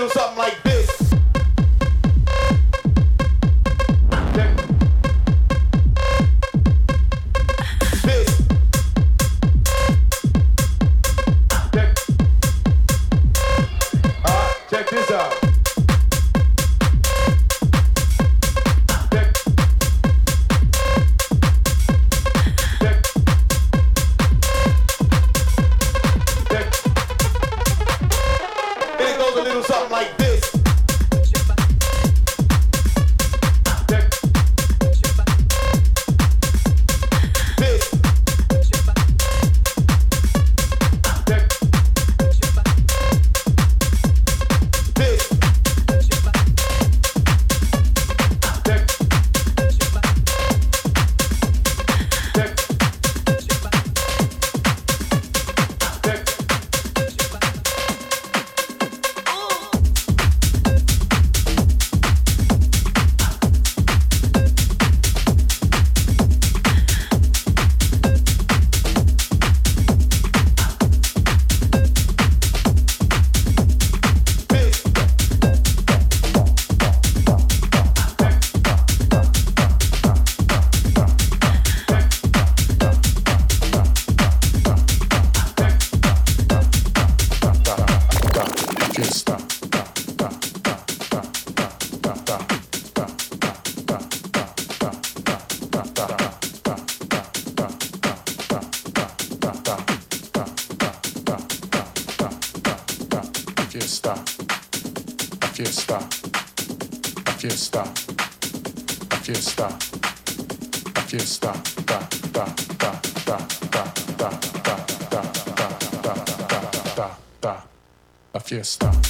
do something like this. fiesta, la fiesta, la fiesta, la fiesta, la fiesta, da, da, da, da, da, da, da, da, da, da, da, da, da, da, la fiesta.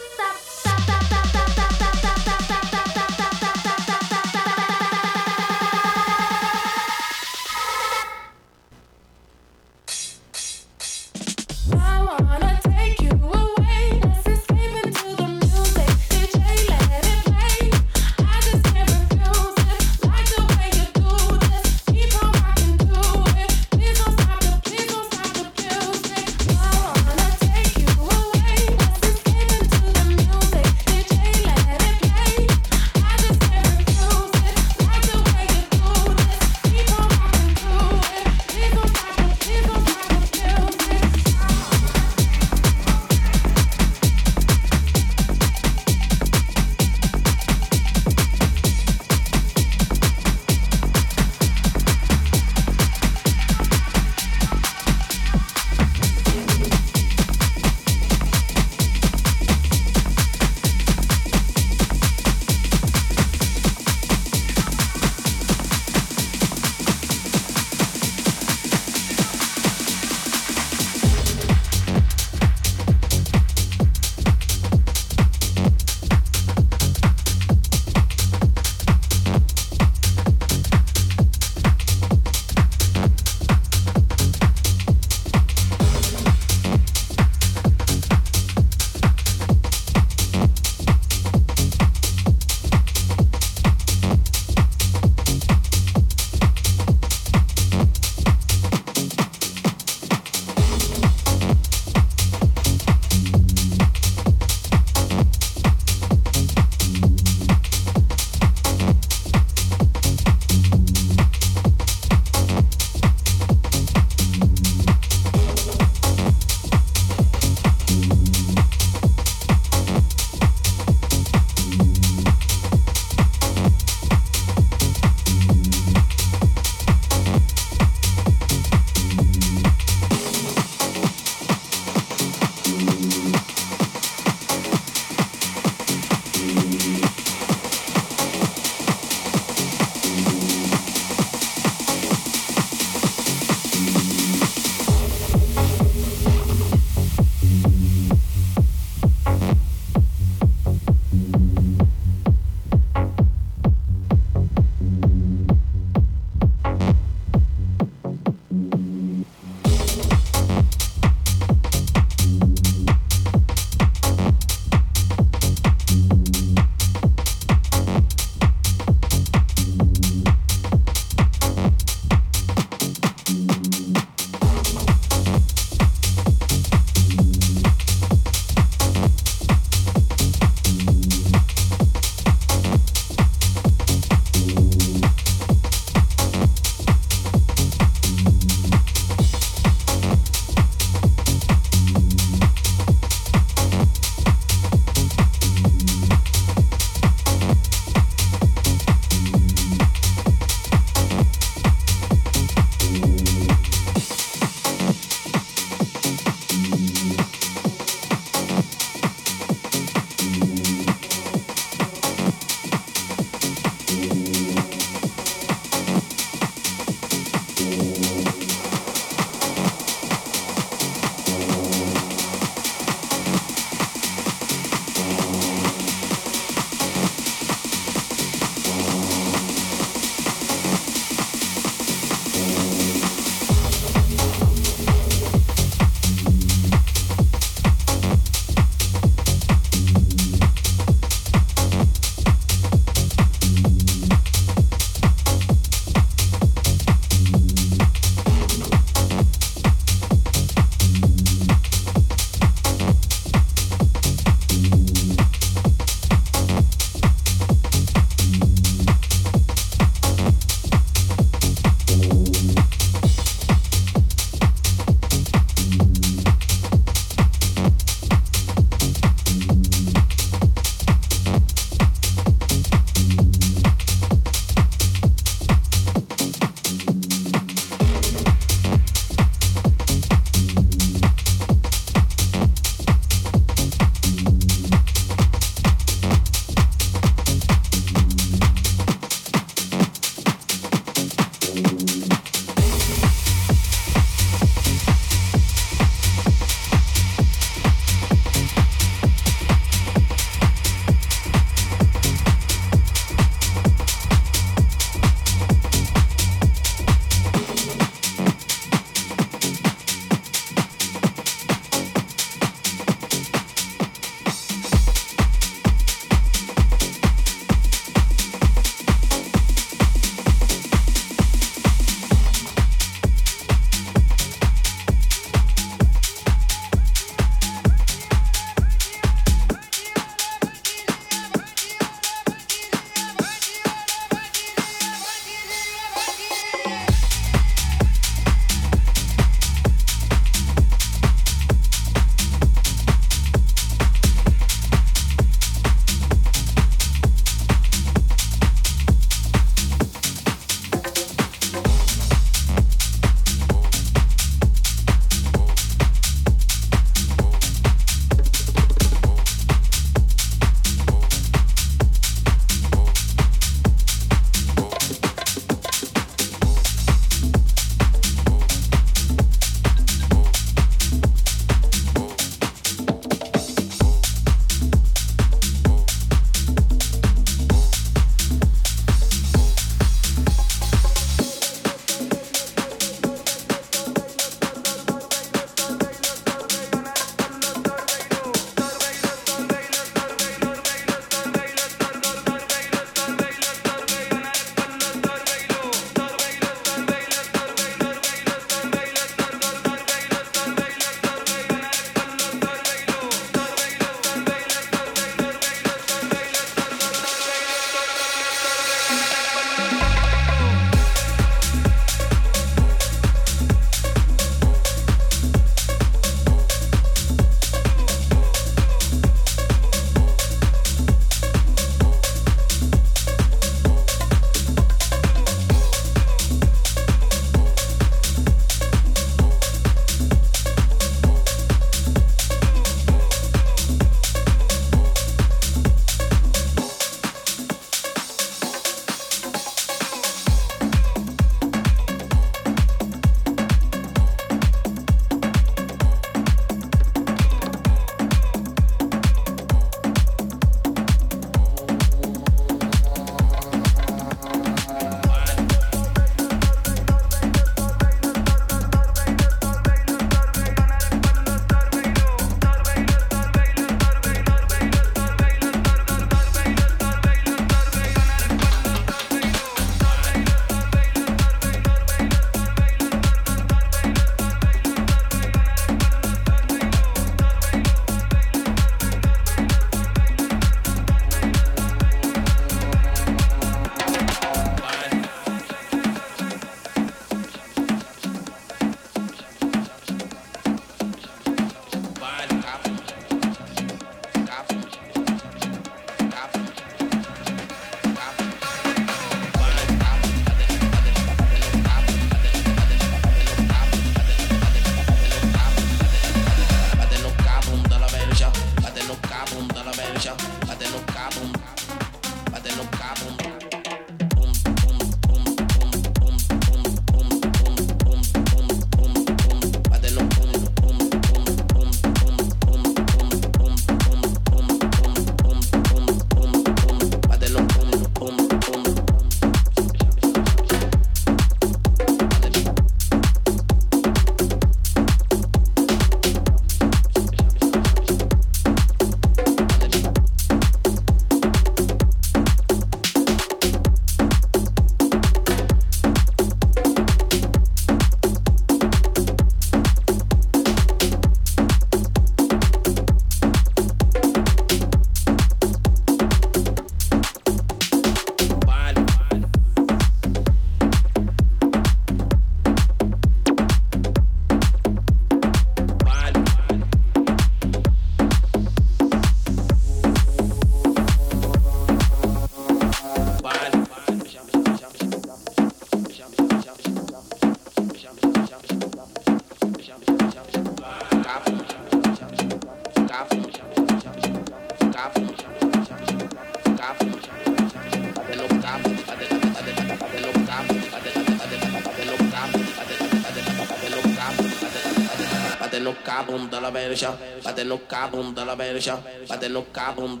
percha, batte no cabum dalla percha, batte no cabum,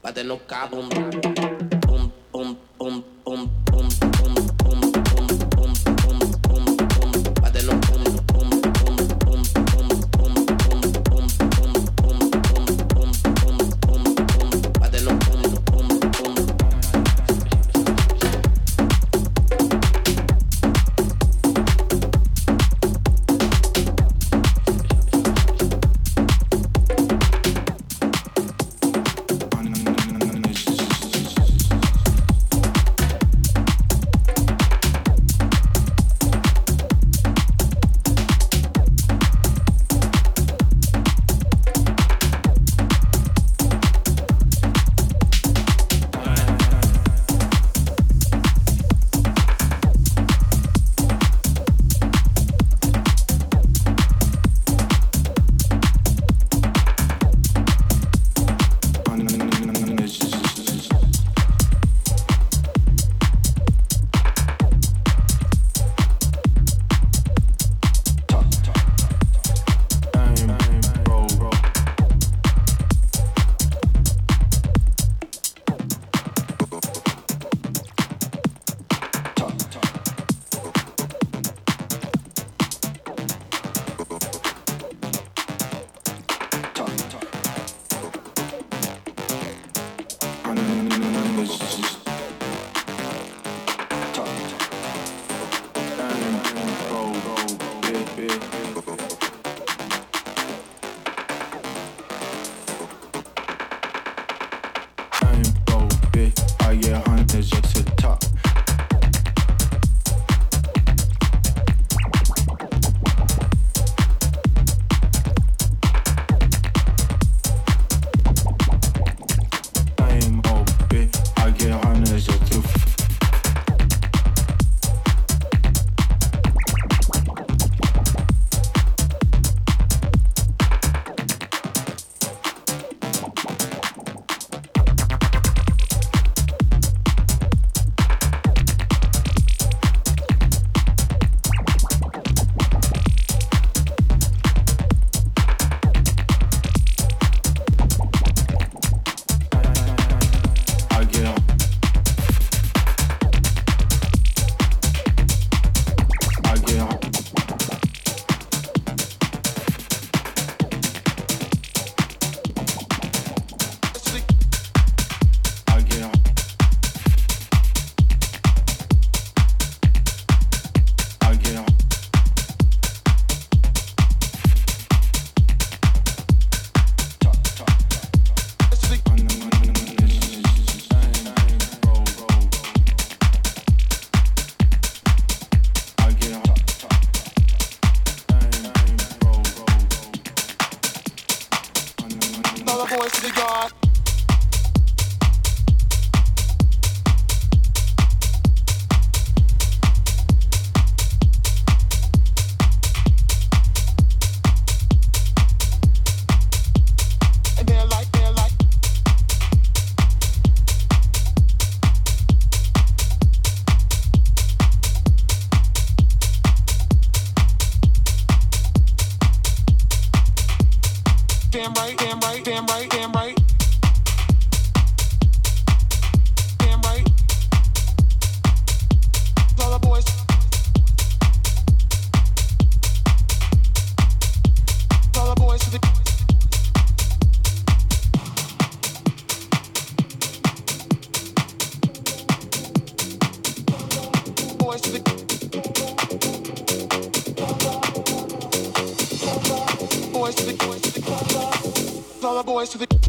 batte no cabum. boys to the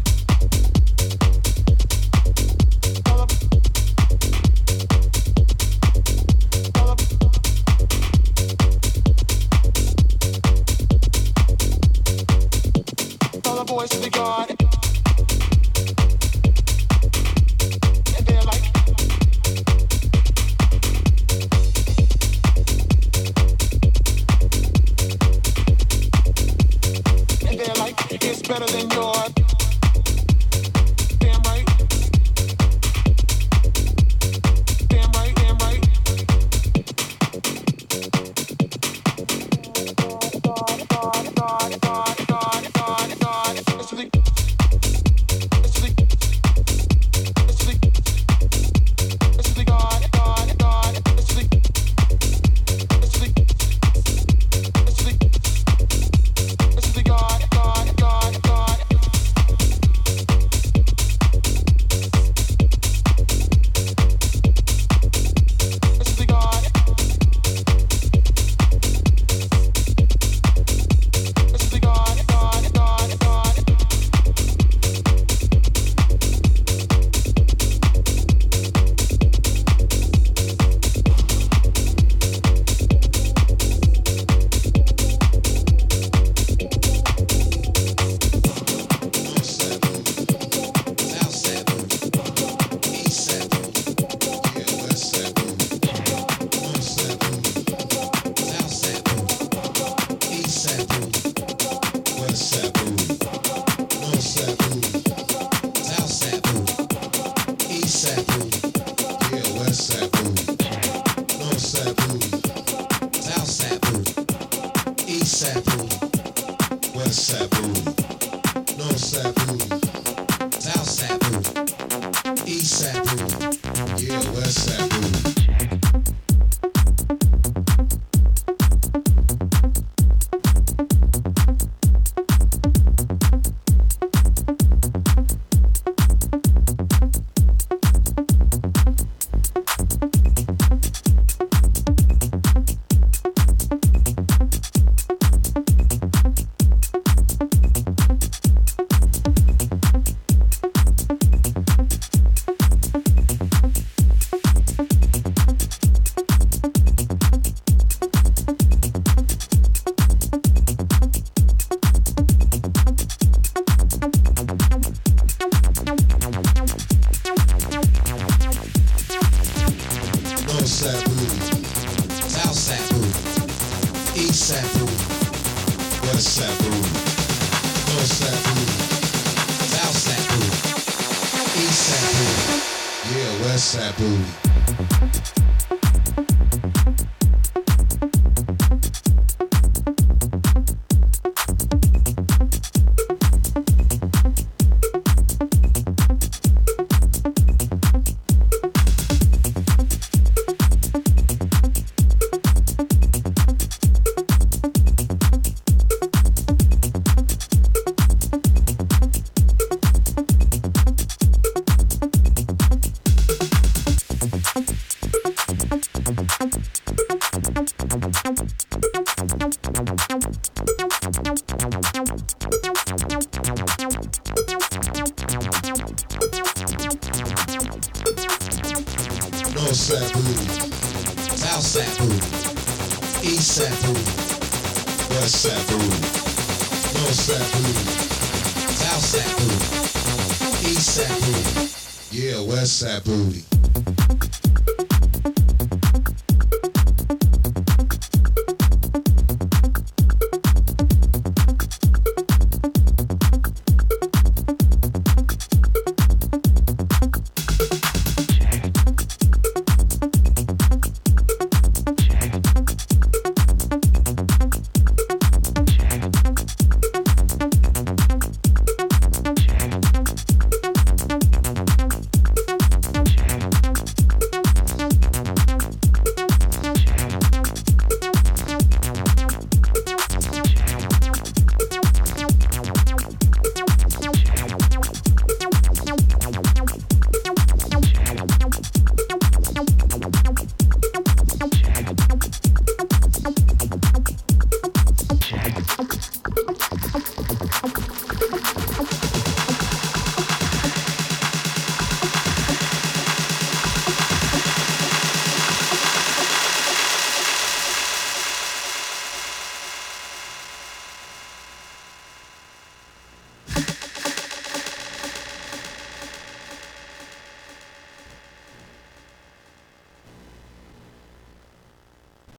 trap South Side booty, East booty, yeah, West Side booty.